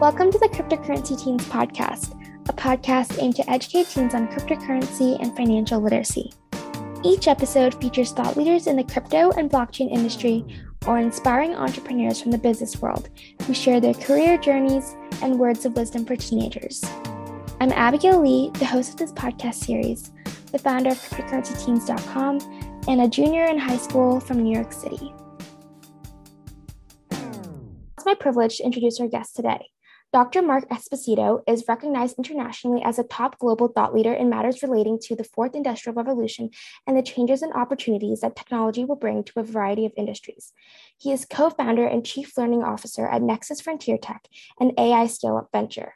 Welcome to the Cryptocurrency Teens podcast, a podcast aimed to educate teens on cryptocurrency and financial literacy. Each episode features thought leaders in the crypto and blockchain industry or inspiring entrepreneurs from the business world who share their career journeys and words of wisdom for teenagers. I'm Abigail Lee, the host of this podcast series, the founder of cryptocurrencyteens.com, and a junior in high school from New York City. It's my privilege to introduce our guest today. Dr. Mark Esposito is recognized internationally as a top global thought leader in matters relating to the fourth industrial revolution and the changes and opportunities that technology will bring to a variety of industries. He is co founder and chief learning officer at Nexus Frontier Tech, an AI scale up venture.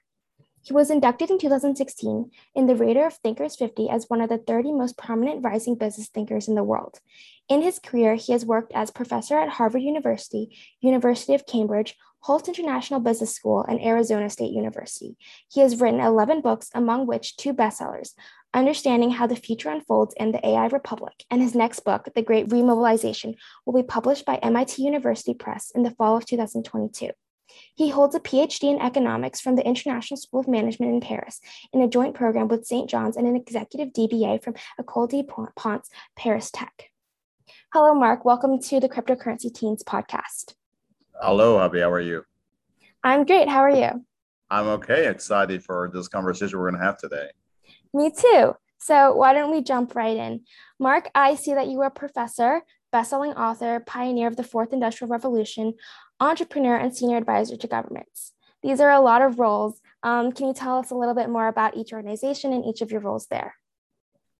He was inducted in 2016 in the Radar of Thinkers 50 as one of the 30 most prominent rising business thinkers in the world. In his career, he has worked as professor at Harvard University, University of Cambridge, Hult International Business School, and Arizona State University. He has written 11 books, among which two bestsellers Understanding How the Future Unfolds and the AI Republic, and his next book, The Great Remobilization, will be published by MIT University Press in the fall of 2022. He holds a PhD in economics from the International School of Management in Paris in a joint program with St. John's and an executive DBA from École de Ponts, Paris Tech. Hello, Mark. Welcome to the Cryptocurrency Teens podcast. Hello, Abby. How are you? I'm great. How are you? I'm okay. Excited for this conversation we're going to have today. Me too. So, why don't we jump right in? Mark, I see that you are a professor, bestselling author, pioneer of the fourth industrial revolution, entrepreneur, and senior advisor to governments. These are a lot of roles. Um, can you tell us a little bit more about each organization and each of your roles there?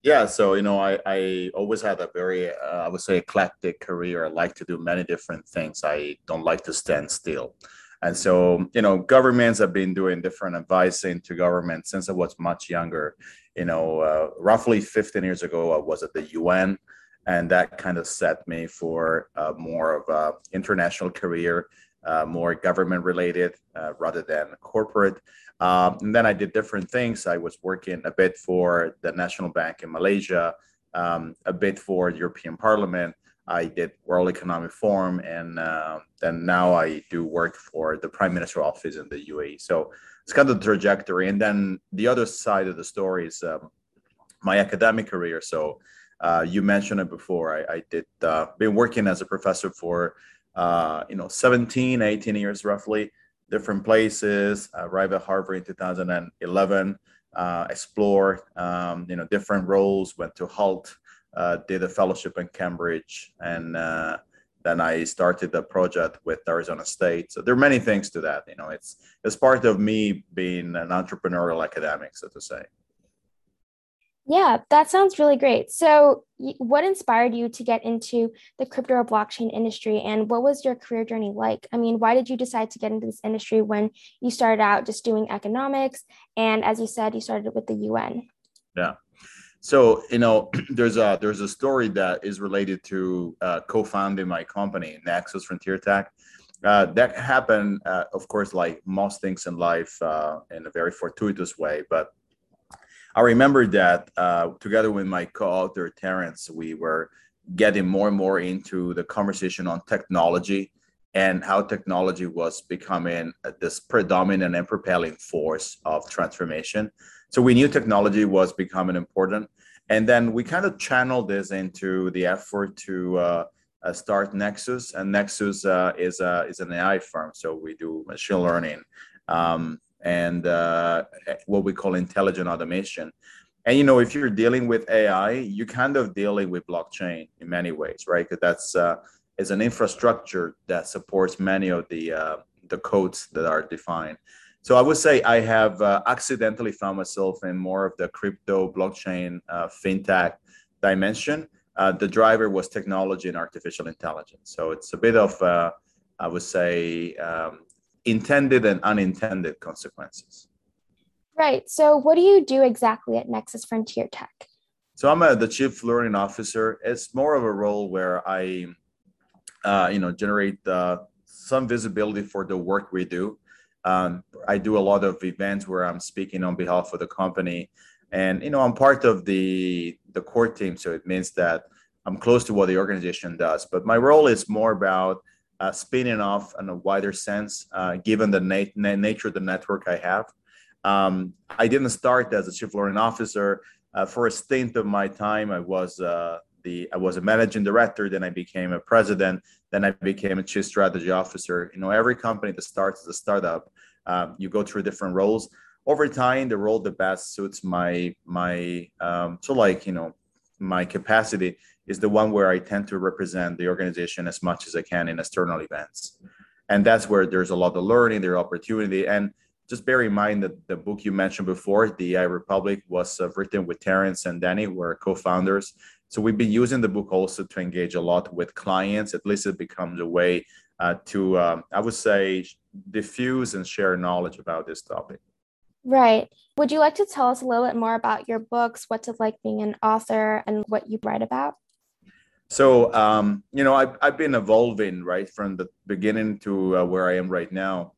Yeah, so you know, I, I always had a very, uh, I would say, eclectic career. I like to do many different things. I don't like to stand still. And so, you know, governments have been doing different advising to government since I was much younger. You know, uh, roughly 15 years ago, I was at the UN, and that kind of set me for uh, more of a international career, uh, more government related uh, rather than corporate. Um, and then I did different things. I was working a bit for the National Bank in Malaysia, um, a bit for European Parliament. I did World Economic Forum, and uh, then now I do work for the Prime Minister office in the UAE. So it's kind of the trajectory. And then the other side of the story is um, my academic career. So uh, you mentioned it before. I, I did uh, been working as a professor for uh, you know 17, 18 years roughly different places. arrived at Harvard in 2011. Uh, explored, um, you know, different roles. Went to Hult, uh, did a fellowship in Cambridge, and uh, then I started the project with Arizona State. So there are many things to that. You know, it's it's part of me being an entrepreneurial academic, so to say. Yeah, that sounds really great. So, what inspired you to get into the crypto or blockchain industry, and what was your career journey like? I mean, why did you decide to get into this industry when you started out just doing economics, and as you said, you started with the UN? Yeah. So you know, there's a there's a story that is related to uh, co-founding my company, Nexus Frontier Tech. Uh, that happened, uh, of course, like most things in life, uh, in a very fortuitous way, but I remember that uh, together with my co-author Terence, we were getting more and more into the conversation on technology and how technology was becoming this predominant and propelling force of transformation. So we knew technology was becoming important, and then we kind of channeled this into the effort to uh, uh, start Nexus. And Nexus uh, is a, is an AI firm, so we do machine learning. Um, and uh, what we call intelligent automation. And you know, if you're dealing with AI, you're kind of dealing with blockchain in many ways, right? Because that's uh, is an infrastructure that supports many of the uh, the codes that are defined. So I would say I have uh, accidentally found myself in more of the crypto, blockchain, uh, fintech dimension. Uh, the driver was technology and artificial intelligence. So it's a bit of, uh, I would say, um, intended and unintended consequences. Right. So, what do you do exactly at Nexus Frontier Tech? So, I'm a, the chief learning officer. It's more of a role where I, uh, you know, generate uh, some visibility for the work we do. Um, I do a lot of events where I'm speaking on behalf of the company, and you know, I'm part of the the core team. So it means that I'm close to what the organization does. But my role is more about uh, spinning off in a wider sense, uh, given the nat- nature of the network I have. Um, I didn't start as a chief learning officer. Uh, for a stint of my time, I was uh, the I was a managing director. Then I became a president. Then I became a chief strategy officer. You know, every company that starts as a startup, um, you go through different roles. Over time, the role that best suits my my um, so like you know my capacity is the one where I tend to represent the organization as much as I can in external events. And that's where there's a lot of learning, there's opportunity. And just bear in mind that the book you mentioned before, The AI Republic, was uh, written with Terence and Danny, who are co-founders. So we've been using the book also to engage a lot with clients. At least it becomes a way uh, to, um, I would say, diffuse and share knowledge about this topic. Right. Would you like to tell us a little bit more about your books, what's it like being an author, and what you write about? So, um, you know, I've, I've been evolving right from the beginning to uh, where I am right now.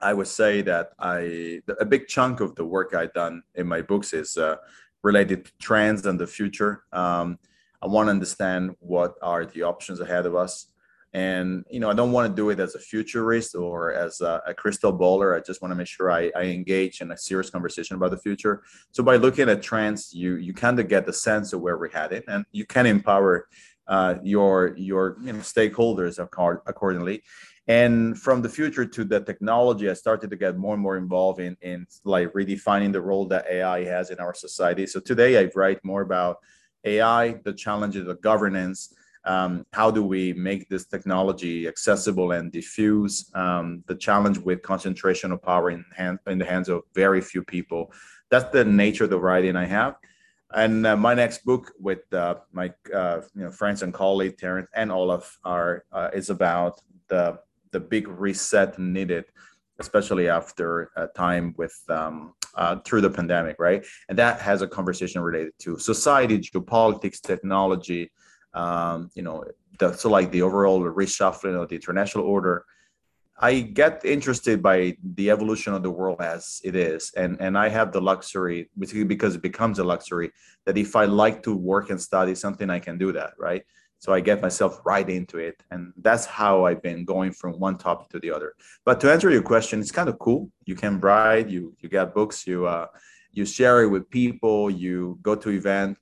I would say that I a big chunk of the work I've done in my books is uh, related to trends and the future. Um, I want to understand what are the options ahead of us and you know i don't want to do it as a futurist or as a, a crystal baller. I just want to make sure I, I, engage in a serious conversation about the future. So by looking at trends you you kind of get the sense of where we're headed and you can empower uh, your your you know, stakeholders accordingly. And from the future to the technology i started to get more and more involved in in like redefining the role that ai has in our society. So today i write more about ai the challenges of governance um, how do we make this technology accessible and diffuse? Um, the challenge with concentration of power in, hand, in the hands of very few people. That's the nature of the writing i have. And uh, my next book with uh, my uh, you know friends and colleague terence and olaf are uh, is about the the big reset needed especially after a time with um, uh, through the pandemic right? And that has a conversation related to society geopolitics technology um, you know, the, so like the overall reshuffling of the international order, I get interested by the evolution of the world as it is, and and I have the luxury, because it becomes a luxury, that if I like to work and study something, I can do that, right? So I get myself right into it, and that's how I've been going from one topic to the other. But to answer your question, it's kind of cool. You can write, you you get books, you uh, you share it with people, you go to event.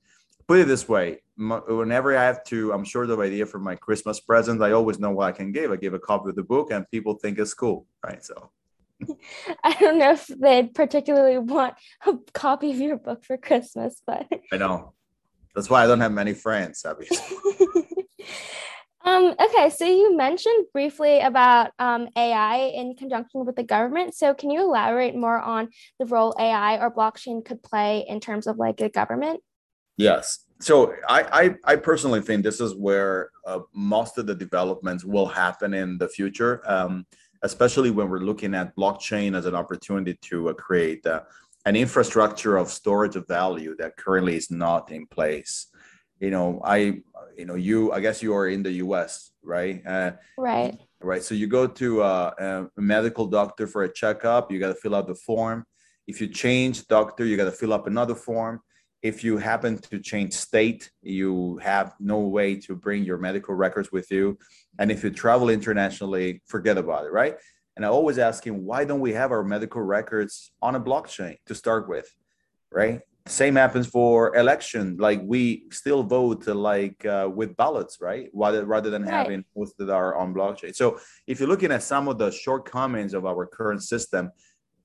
Put it this way: whenever I have to, I'm short of idea for my Christmas present. I always know what I can give. I give a copy of the book, and people think it's cool, right? So. I don't know if they'd particularly want a copy of your book for Christmas, but I know. That's why I don't have many friends, obviously. um, okay, so you mentioned briefly about um, AI in conjunction with the government. So can you elaborate more on the role AI or blockchain could play in terms of like the government? Yes so I, I, I personally think this is where uh, most of the developments will happen in the future, um, especially when we're looking at blockchain as an opportunity to uh, create uh, an infrastructure of storage of value that currently is not in place. You know, I, you know, you, I guess you are in the U.S., right? Uh, right. Right. So you go to uh, a medical doctor for a checkup. You got to fill out the form. If you change doctor, you got to fill up another form if you happen to change state, you have no way to bring your medical records with you. And if you travel internationally, forget about it, right? And I always ask him, why don't we have our medical records on a blockchain to start with, right? Same happens for election. Like we still vote like uh, with ballots, right? Rather rather than right. having most that are on blockchain. So if you're looking at some of the shortcomings of our current system,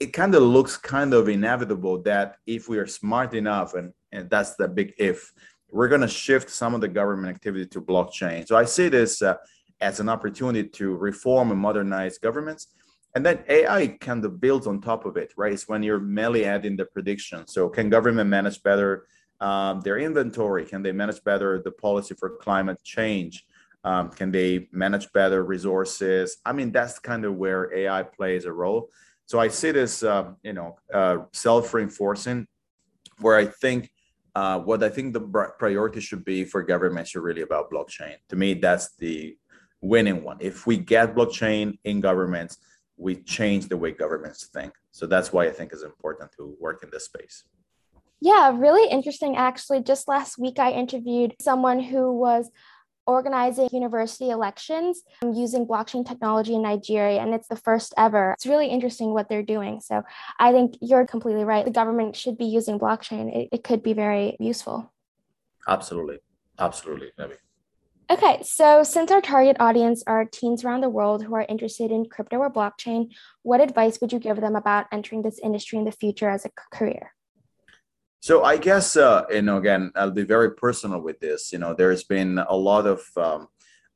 it kind of looks kind of inevitable that if we are smart enough and and that's the big if we're going to shift some of the government activity to blockchain. So i see this uh, as an opportunity to reform and modernize governments and then ai kind of builds on top of it right? It's when you're merely adding the prediction. So can government manage better um, their inventory? Can they manage better the policy for climate change? Um, can they manage better resources? I mean that's kind of where ai plays a role so i see this uh, you know uh, self-reinforcing where i think uh, what I think the priority should be for governments are really about blockchain. To me, that's the winning one. If we get blockchain in governments, we change the way governments think. So that's why I think it's important to work in this space. Yeah, really interesting. Actually, just last week I interviewed someone who was organizing university elections using blockchain technology in Nigeria, and it's the first ever. It's really interesting what they're doing. So I think you're completely right. The government should be using blockchain, it, it could be very useful. Absolutely. Absolutely, maybe. Okay, so since our target audience are teens around the world who are interested in crypto or blockchain, what advice would you give them about entering this industry in the future as a career? So I guess uh, you know again I'll be very personal with this. You know, there's been a lot of um,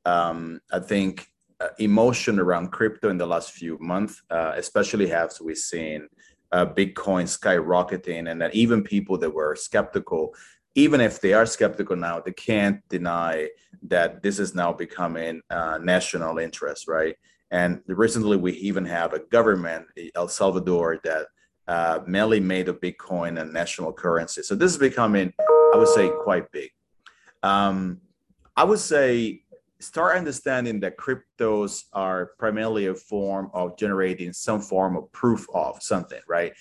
um, I think uh, emotion around crypto in the last few months, uh, especially as we've seen uh, Bitcoin skyrocketing, and that even people that were skeptical, even if they are skeptical now, they can't deny that this is now becoming uh, national interest, right? And recently, we even have a government, El Salvador, that uh, mainly made of Bitcoin and national currency. So this is becoming, I would say, quite big. Um, I would say start understanding that cryptos are primarily a form of generating some form of proof of something, right?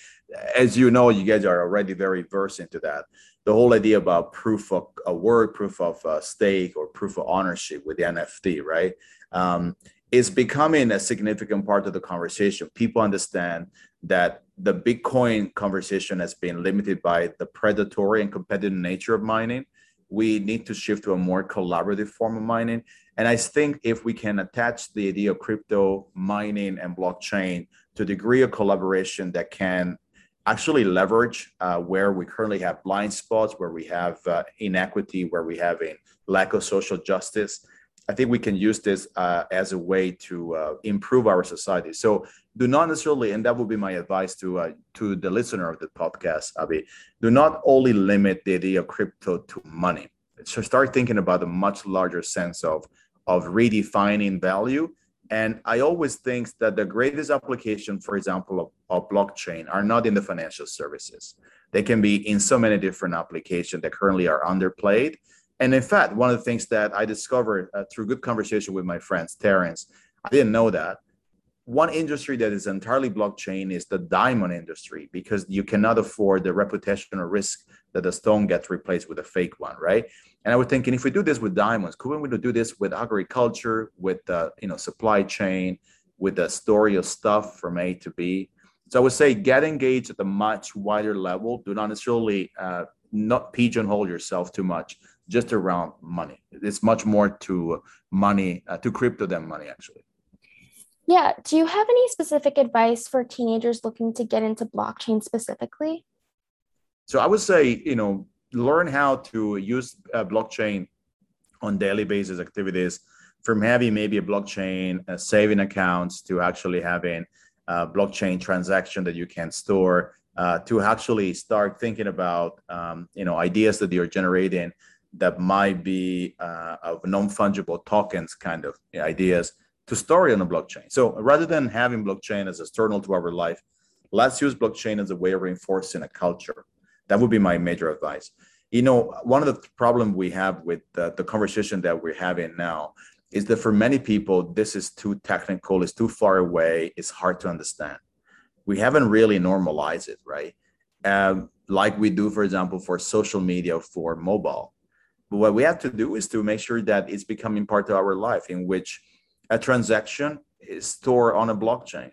As you know, you guys are already very versed into that. The whole idea about proof of a work, proof of a stake, or proof of ownership with the NFT, right? Um, is becoming a significant part of the conversation. People understand that the Bitcoin conversation has been limited by the predatory and competitive nature of mining. We need to shift to a more collaborative form of mining. And I think if we can attach the idea of crypto mining and blockchain to a degree of collaboration that can actually leverage uh, where we currently have blind spots, where we have uh, inequity, where we have a lack of social justice, I think we can use this uh, as a way to uh, improve our society. So do not necessarily, and that would be my advice to uh, to the listener of the podcast, Abby. Do not only limit the idea of crypto to money. So start thinking about a much larger sense of of redefining value. And I always think that the greatest application, for example, of, of blockchain are not in the financial services. They can be in so many different applications that currently are underplayed and in fact, one of the things that I discovered uh, through good conversation with my friends, Terence, I didn't know that. One industry that is entirely blockchain is the diamond industry because you cannot afford the reputational risk that a stone gets replaced with a fake one, right? And I was thinking, if we do this with diamonds, couldn't we do this with agriculture, with the you know supply chain, with the story of stuff from A to B? So I would say get engaged at a much wider level. Do not necessarily uh, not pigeonhole yourself too much just around money. It's much more to money, uh, to crypto than money, actually. Yeah. Do you have any specific advice for teenagers looking to get into blockchain specifically? So I would say, you know, learn how to use uh, blockchain on daily basis activities from having maybe a blockchain uh, saving accounts to actually having a blockchain transaction that you can store uh, to actually start thinking about um, you know ideas that you're generating that might be uh, of non-fungible tokens kind of ideas to store on a blockchain. So rather than having blockchain as external to our life, let's use blockchain as a way of reinforcing a culture. That would be my major advice. You know, one of the problems we have with the, the conversation that we're having now is that for many people, this is too technical, it's too far away, it's hard to understand. We haven't really normalized it, right? Um, like we do, for example, for social media for mobile what we have to do is to make sure that it's becoming part of our life in which a transaction is stored on a blockchain.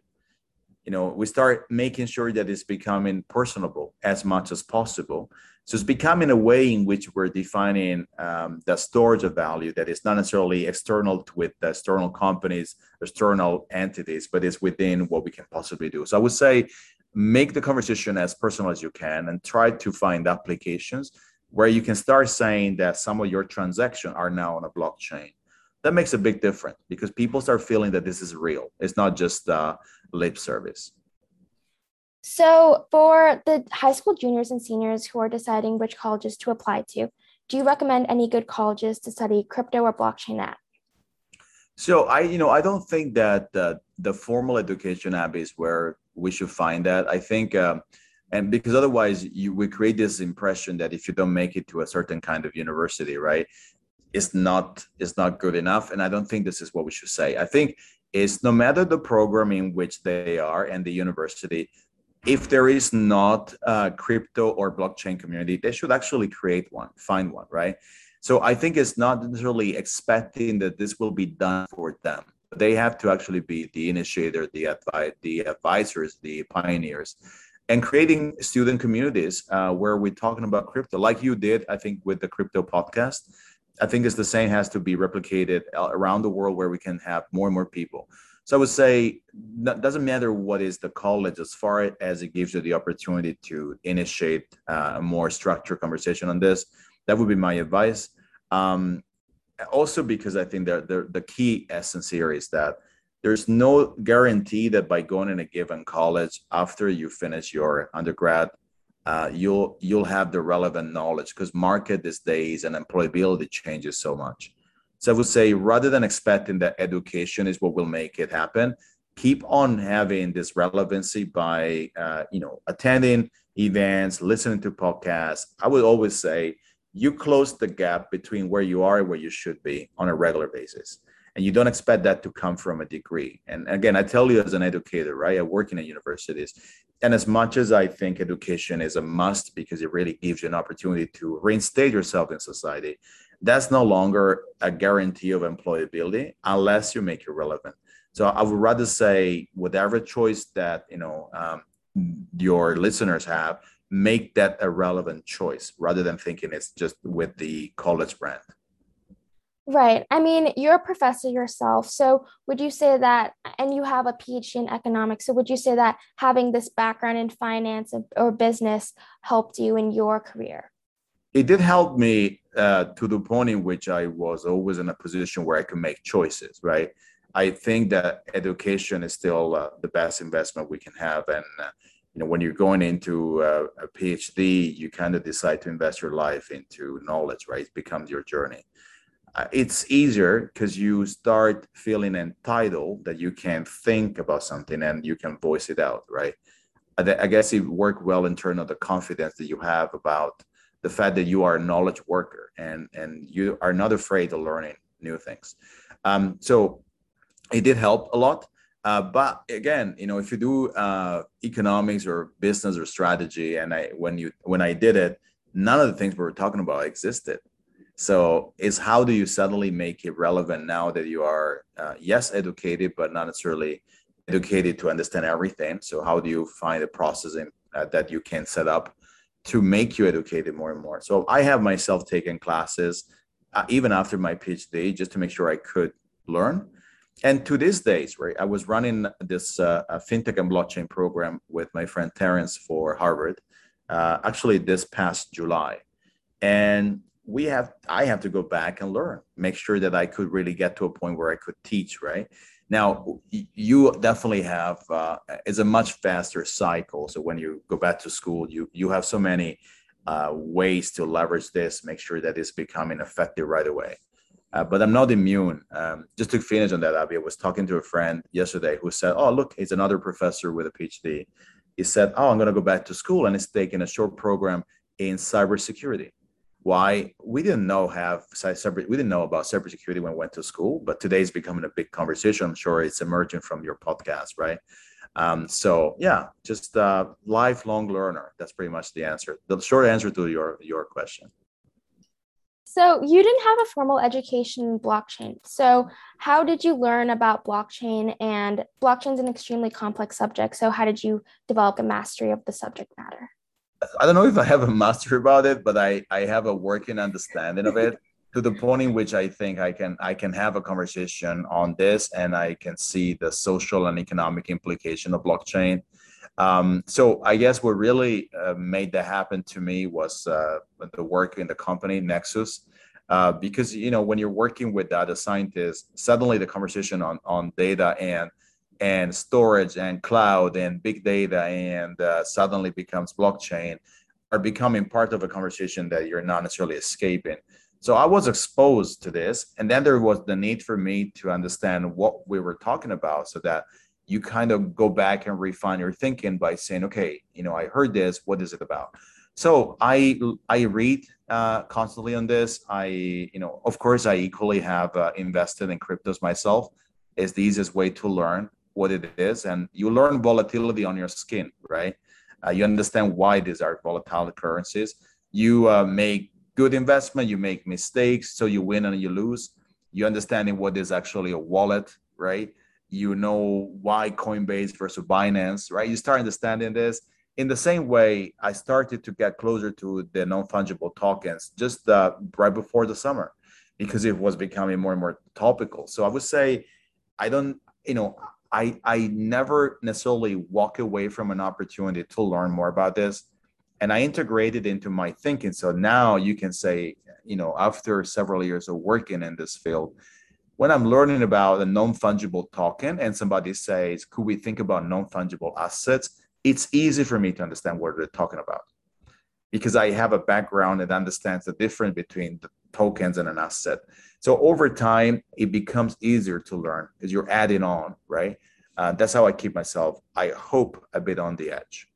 You know, we start making sure that it's becoming personable as much as possible. So it's becoming a way in which we're defining um, the storage of value that is not necessarily external with the external companies, external entities, but it's within what we can possibly do. So I would say make the conversation as personal as you can and try to find applications where you can start saying that some of your transactions are now on a blockchain. That makes a big difference because people start feeling that this is real. It's not just uh, lip service. So, for the high school juniors and seniors who are deciding which colleges to apply to, do you recommend any good colleges to study crypto or blockchain at? So, I, you know, I don't think that uh, the formal education app is where we should find that. I think um, and because otherwise you we create this impression that if you don't make it to a certain kind of university right it's not it's not good enough. And i don't think this is what we should say. I think is no matter the program in which they are and the university if there is not a crypto or blockchain community they should actually create one find one right? So I think it's not necessarily expecting that this will be done for them. They have to actually be the initiator, the advi- the advisors, the pioneers, and creating student communities uh, where we're talking about crypto, like you did, I think, with the crypto podcast. I think it's the same has to be replicated around the world where we can have more and more people. So I would say it doesn't matter what is the college as far as it gives you the opportunity to initiate uh, a more structured conversation on this. That would be my advice. Um, also, because I think that the, the key essence here is that there's no guarantee that by going in a given college after you finish your undergrad, uh, you'll you'll have the relevant knowledge because market these days and employability changes so much. So I would say rather than expecting that education is what will make it happen, keep on having this relevancy by uh, you know attending events, listening to podcasts. I would always say you close the gap between where you are and where you should be on a regular basis. And you don't expect that to come from a degree. And again, I tell you as an educator, right? I work in a universities. And as much as I think education is a must because it really gives you an opportunity to reinstate yourself in society, that's no longer a guarantee of employability unless you make it relevant. So I would rather say whatever choice that you know um, your listeners have, make that a relevant choice rather than thinking it's just with the college brand. Right. I mean, you're a professor yourself. So, would you say that, and you have a PhD in economics, so would you say that having this background in finance or business helped you in your career? it did help me uh, to the point in which I was always in a position where I could make choices, right? I think that education is still uh, the best investment we can have. And, uh, you know, when you're going into uh, a PhD, you kind of decide to invest your life into knowledge, right? It becomes your journey. Uh, it's easier because you start feeling entitled that you can think about something and you can voice it out, right? I, guess it worked well in terms of the confidence that you have about the fact that you are a knowledge worker and and you are not afraid of learning new things. Um, so it did help a lot. Uh, but again, you know, if you do uh, economics or business or strategy, and I when you when I did it, none of the things we were talking about existed. So it's how do you suddenly make it relevant now that you are uh, yes educated, but not necessarily educated to understand everything. So how do you find a process in, uh, that you can set up to make you educated more and more. So I have myself taken classes uh, even after my PhD just to make sure I could learn. And to this days, right, I was running this uh, fintech and blockchain program with my friend Terence for Harvard, uh, actually this past July, and we have I have to go back and learn, make sure that I could really get to a point where I could teach, right? Now, you definitely have, uh, it's a much faster cycle. So when you go back to school, you, you have so many uh, ways to leverage this, make sure that it's becoming effective right away. Uh, but I'm not immune. Um, just to finish on that, Abby, I was talking to a friend yesterday who said, Oh, look, he's another professor with a PhD. He said, Oh, I'm going to go back to school and he's taking a short program in cybersecurity why we didn't know have cyber we didn't know about cybersecurity when we went to school but today is becoming a big conversation. I'm sure it's emerging from your podcast right? Um, so yeah just a lifelong learner. That's pretty much the answer the short answer to your your question. So you didn't have a formal education in blockchain. So how did you learn about blockchain? And blockchain is an extremely complex subject so how did you develop a mastery of the subject matter I don't know if I have a master about it, but I, I have a working understanding of it to the point in which I think I can I can have a conversation on this and I can see the social and economic implication of blockchain. Um, so I guess what really uh, made that happen to me was uh, the work in the company Nexus. Uh, because you know when you're working with data scientists, suddenly the conversation on on data and and storage and cloud and big data and uh, suddenly becomes blockchain are becoming part of a conversation that you're not necessarily escaping. So I was exposed to this, and then there was the need for me to understand what we were talking about, so that you kind of go back and refine your thinking by saying, okay, you know, I heard this. What is it about? So I I read uh, constantly on this. I you know, of course, I equally have uh, invested in cryptos myself. It's the easiest way to learn what it is and you learn volatility on your skin right uh, you understand why these are volatile currencies you uh, make good investment, you make mistakes, so you win and you lose. You understanding what is actually a wallet, right? You know why Coinbase versus Binance, right? You start understanding this. In the same way, I started to get closer to the non-fungible tokens just uh, right before the summer because it was becoming more and more topical. So I would say I don't, you know, I I never necessarily walk away from an opportunity to learn more about this and I integrate it into my thinking. So now you can say, you know, after several years of working in this field, when I'm learning about a non-fungible token and somebody says, could we think about non-fungible assets? It's easy for me to understand what they're talking about because I have a background that understands the difference between the tokens and an asset. So over time, it becomes easier to learn because you're adding on, right? Uh, that's how I keep myself, I hope, a bit on the edge.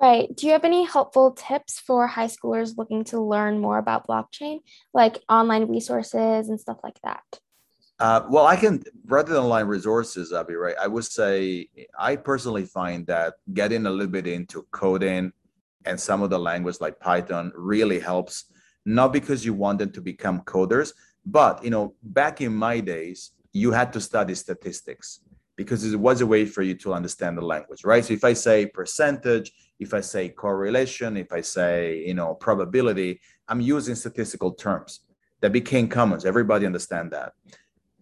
Right. Do you have any helpful tips for high schoolers looking to learn more about blockchain, like online resources and stuff like that? Uh, well, I can rather than online resources, Abby, right? I would say I personally find that getting a little bit into coding and some of the language like Python really helps. Not because you want them to become coders, but you know, back in my days, you had to study statistics because it was a way for you to understand the language, right? So if I say percentage, if I say correlation, if I say, you know, probability, I'm using statistical terms that became common. Everybody understand that.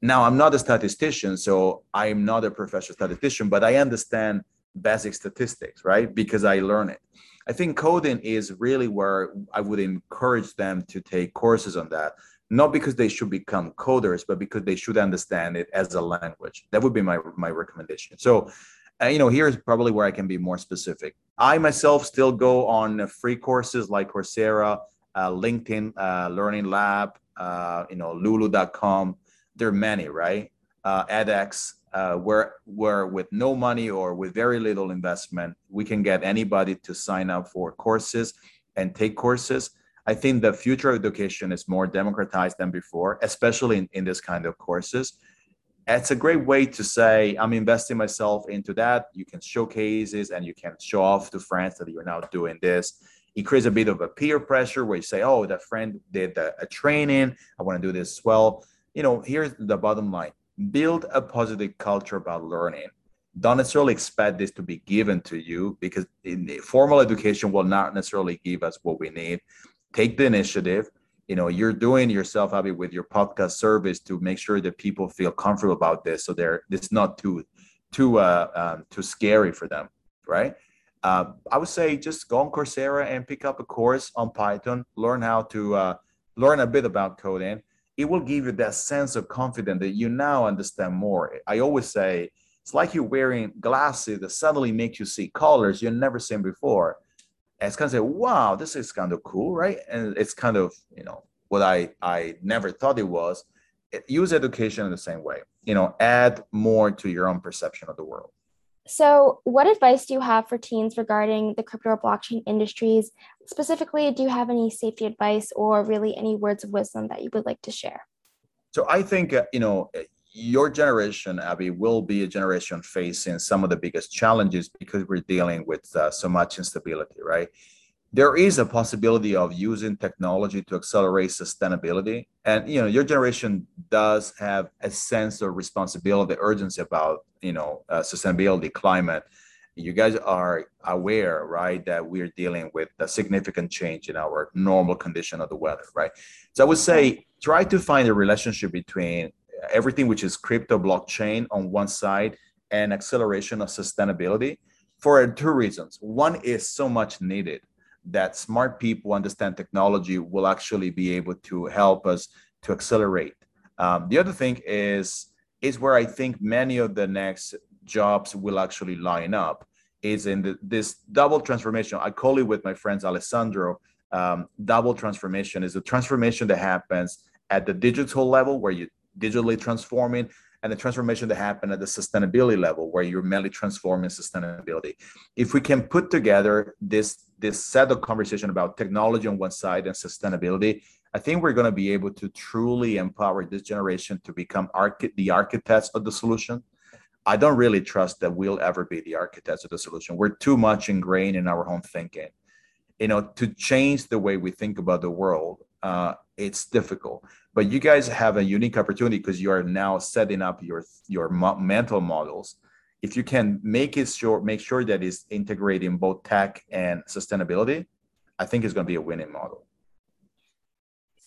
Now I'm not a statistician, so I'm not a professional statistician, but I understand basic statistics, right? Because I learn it. I think coding is really where I would encourage them to take courses on that, not because they should become coders, but because they should understand it as a language. That would be my my recommendation. So uh, you know, here's probably where I can be more specific. I myself still go on free courses like Coursera, uh, LinkedIn uh, Learning Lab, uh, you know, Lulu.com. There are many, right? Uh, edX, uh, where where with no money or with very little investment, we can get anybody to sign up for courses and take courses. I think the future of education is more democratized than before, especially in, in this kind of courses. It's a great way to say i'm investing myself into that. You can showcase this and you can show off to friends that you're now doing this. It creates a bit of a peer pressure where you say oh that friend did a, a training. I want to do this as well. You know here's the bottom line build a positive culture about learning. Don't necessarily expect this to be given to you because formal education will not necessarily give us what we need. Take the initiative. You know you're doing yourself Abby, with your podcast service to make sure that people feel comfortable about this. So they're it's not too too uh, um, too scary for them right? Uh, i would say just go on coursera and pick up a course on python. Learn how to uh, learn a bit about coding it will give you that sense of confidence that you now understand more i always say it's like you're wearing glasses that suddenly make you see colors you've never seen before and it's kind of say, wow, this is kind of cool, right? And it's kind of, you know, what I, I never thought it was. Use education in the same way, you know, add more to your own perception of the world. So, what advice do you have for teens regarding the crypto or blockchain industries? Specifically, do you have any safety advice or really any words of wisdom that you would like to share? So, I think, uh, you know, your generation, Abby, will be a generation facing some of the biggest challenges because we're dealing with uh, so much instability, right? There is a possibility of using technology to accelerate sustainability. And, you know, your generation does have a sense of responsibility, urgency about, you know, uh, sustainability, climate. You guys are aware, right, that we're dealing with a significant change in our normal condition of the weather, right? So I would say try to find a relationship between everything which is crypto blockchain on one side and acceleration of sustainability for two reasons. One is so much needed that smart people understand technology will actually be able to help us to accelerate. Um, the other thing is is where I think many of the next jobs will actually line up is in the, this double transformation. I call it with my friends Alessandro. Um, double transformation is a transformation that happens at the digital level where you digitally transforming and the transformation that happened at the sustainability level where you're mainly transforming sustainability if we can put together this this set of conversation about technology on one side and sustainability i think we're going to be able to truly empower this generation to become arch- the architects of the solution i don't really trust that we'll ever be the architects of the solution we're too much ingrained in our own thinking you know, to change the way we think about the world, uh, it's difficult. But you guys have a unique opportunity because you are now setting up your your mental models. If you can make it sure, make sure that it's integrating both tech and sustainability, I think it's going to be a winning model.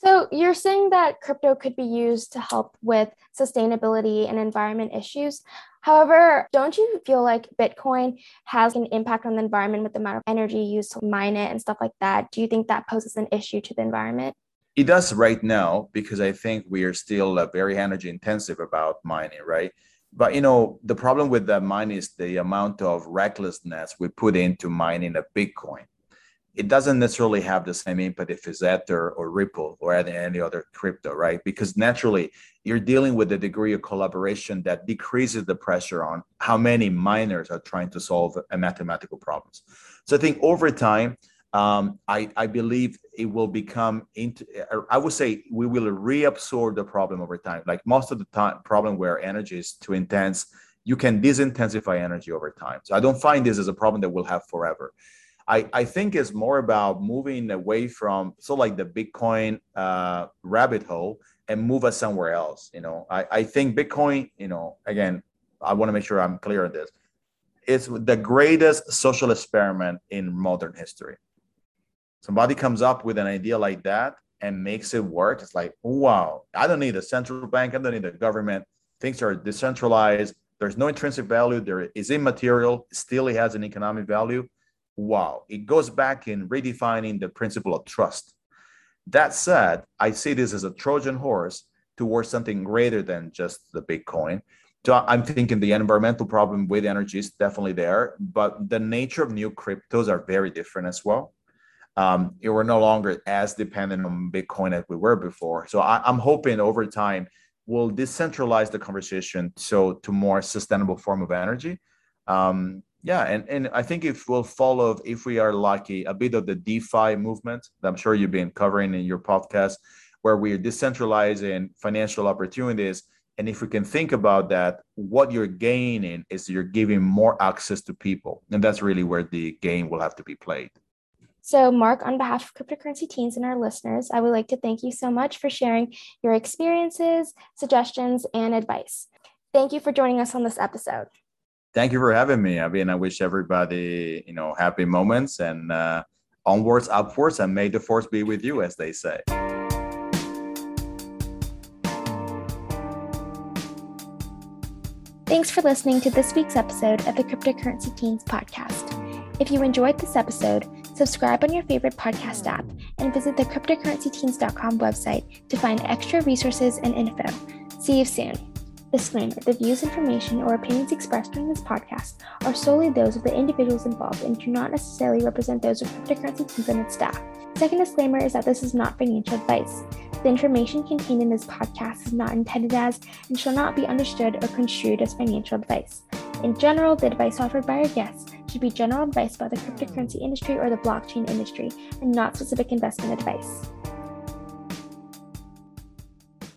So you're saying that crypto could be used to help with sustainability and environment issues. However, don't you feel like Bitcoin has an impact on the environment with the amount of energy used to mine it and stuff like that? Do you think that poses an issue to the environment? It does right now because I think we are still uh, very energy intensive about mining, right? But you know, the problem with that mine is the amount of recklessness we put into mining a Bitcoin it doesn't necessarily have the same impact if it's Ether or Ripple or any other crypto, right? Because naturally, you're dealing with a degree of collaboration that decreases the pressure on how many miners are trying to solve a mathematical problems. So I think over time, um, I, I believe it will become into. I would say we will reabsorb the problem over time. Like most of the time, problem where energy is too intense, you can disintensify energy over time. So I don't find this as a problem that we'll have forever. I, I think it's more about moving away from so like the Bitcoin uh, rabbit hole and move us somewhere else. You know, I, I think Bitcoin, you know, again, I want to make sure I'm clear on this. It's the greatest social experiment in modern history. Somebody comes up with an idea like that and makes it work. It's like, wow, I don't need a central bank. I don't need a government. Things are decentralized. There's no intrinsic value. There is immaterial. Still, it has an economic value wow, it goes back in redefining the principle of trust. That said, I see this as a Trojan horse towards something greater than just the Bitcoin. So I'm thinking the environmental problem with energy is definitely there, but the nature of new cryptos are very different as well. Um, we're no longer as dependent on Bitcoin as we were before. So I, am hoping over time we'll decentralize the conversation so to more sustainable form of energy. Um, yeah, and, and I think if we'll follow, if we are lucky, a bit of the DeFi movement that I'm sure you've been covering in your podcast, where we're decentralizing financial opportunities. And if we can think about that, what you're gaining is you're giving more access to people. And that's really where the game will have to be played. So, Mark, on behalf of Cryptocurrency Teens and our listeners, I would like to thank you so much for sharing your experiences, suggestions, and advice. Thank you for joining us on this episode thank you for having me. I mean, I wish everybody, you know, happy moments and uh, onwards, upwards, and may the force be with you, as they say. Thanks for listening to this week's episode of the Cryptocurrency Teens podcast. If you enjoyed this episode, subscribe on your favorite podcast app and visit the cryptocurrencyteens.com website to find extra resources and info. See you soon. Disclaimer The views, information, or opinions expressed during this podcast are solely those of the individuals involved and do not necessarily represent those of Cryptocurrency Teens and its staff. Second disclaimer is that this is not financial advice. The information contained in this podcast is not intended as and shall not be understood or construed as financial advice. In general, the advice offered by our guests should be general advice about the cryptocurrency industry or the blockchain industry and not specific investment advice.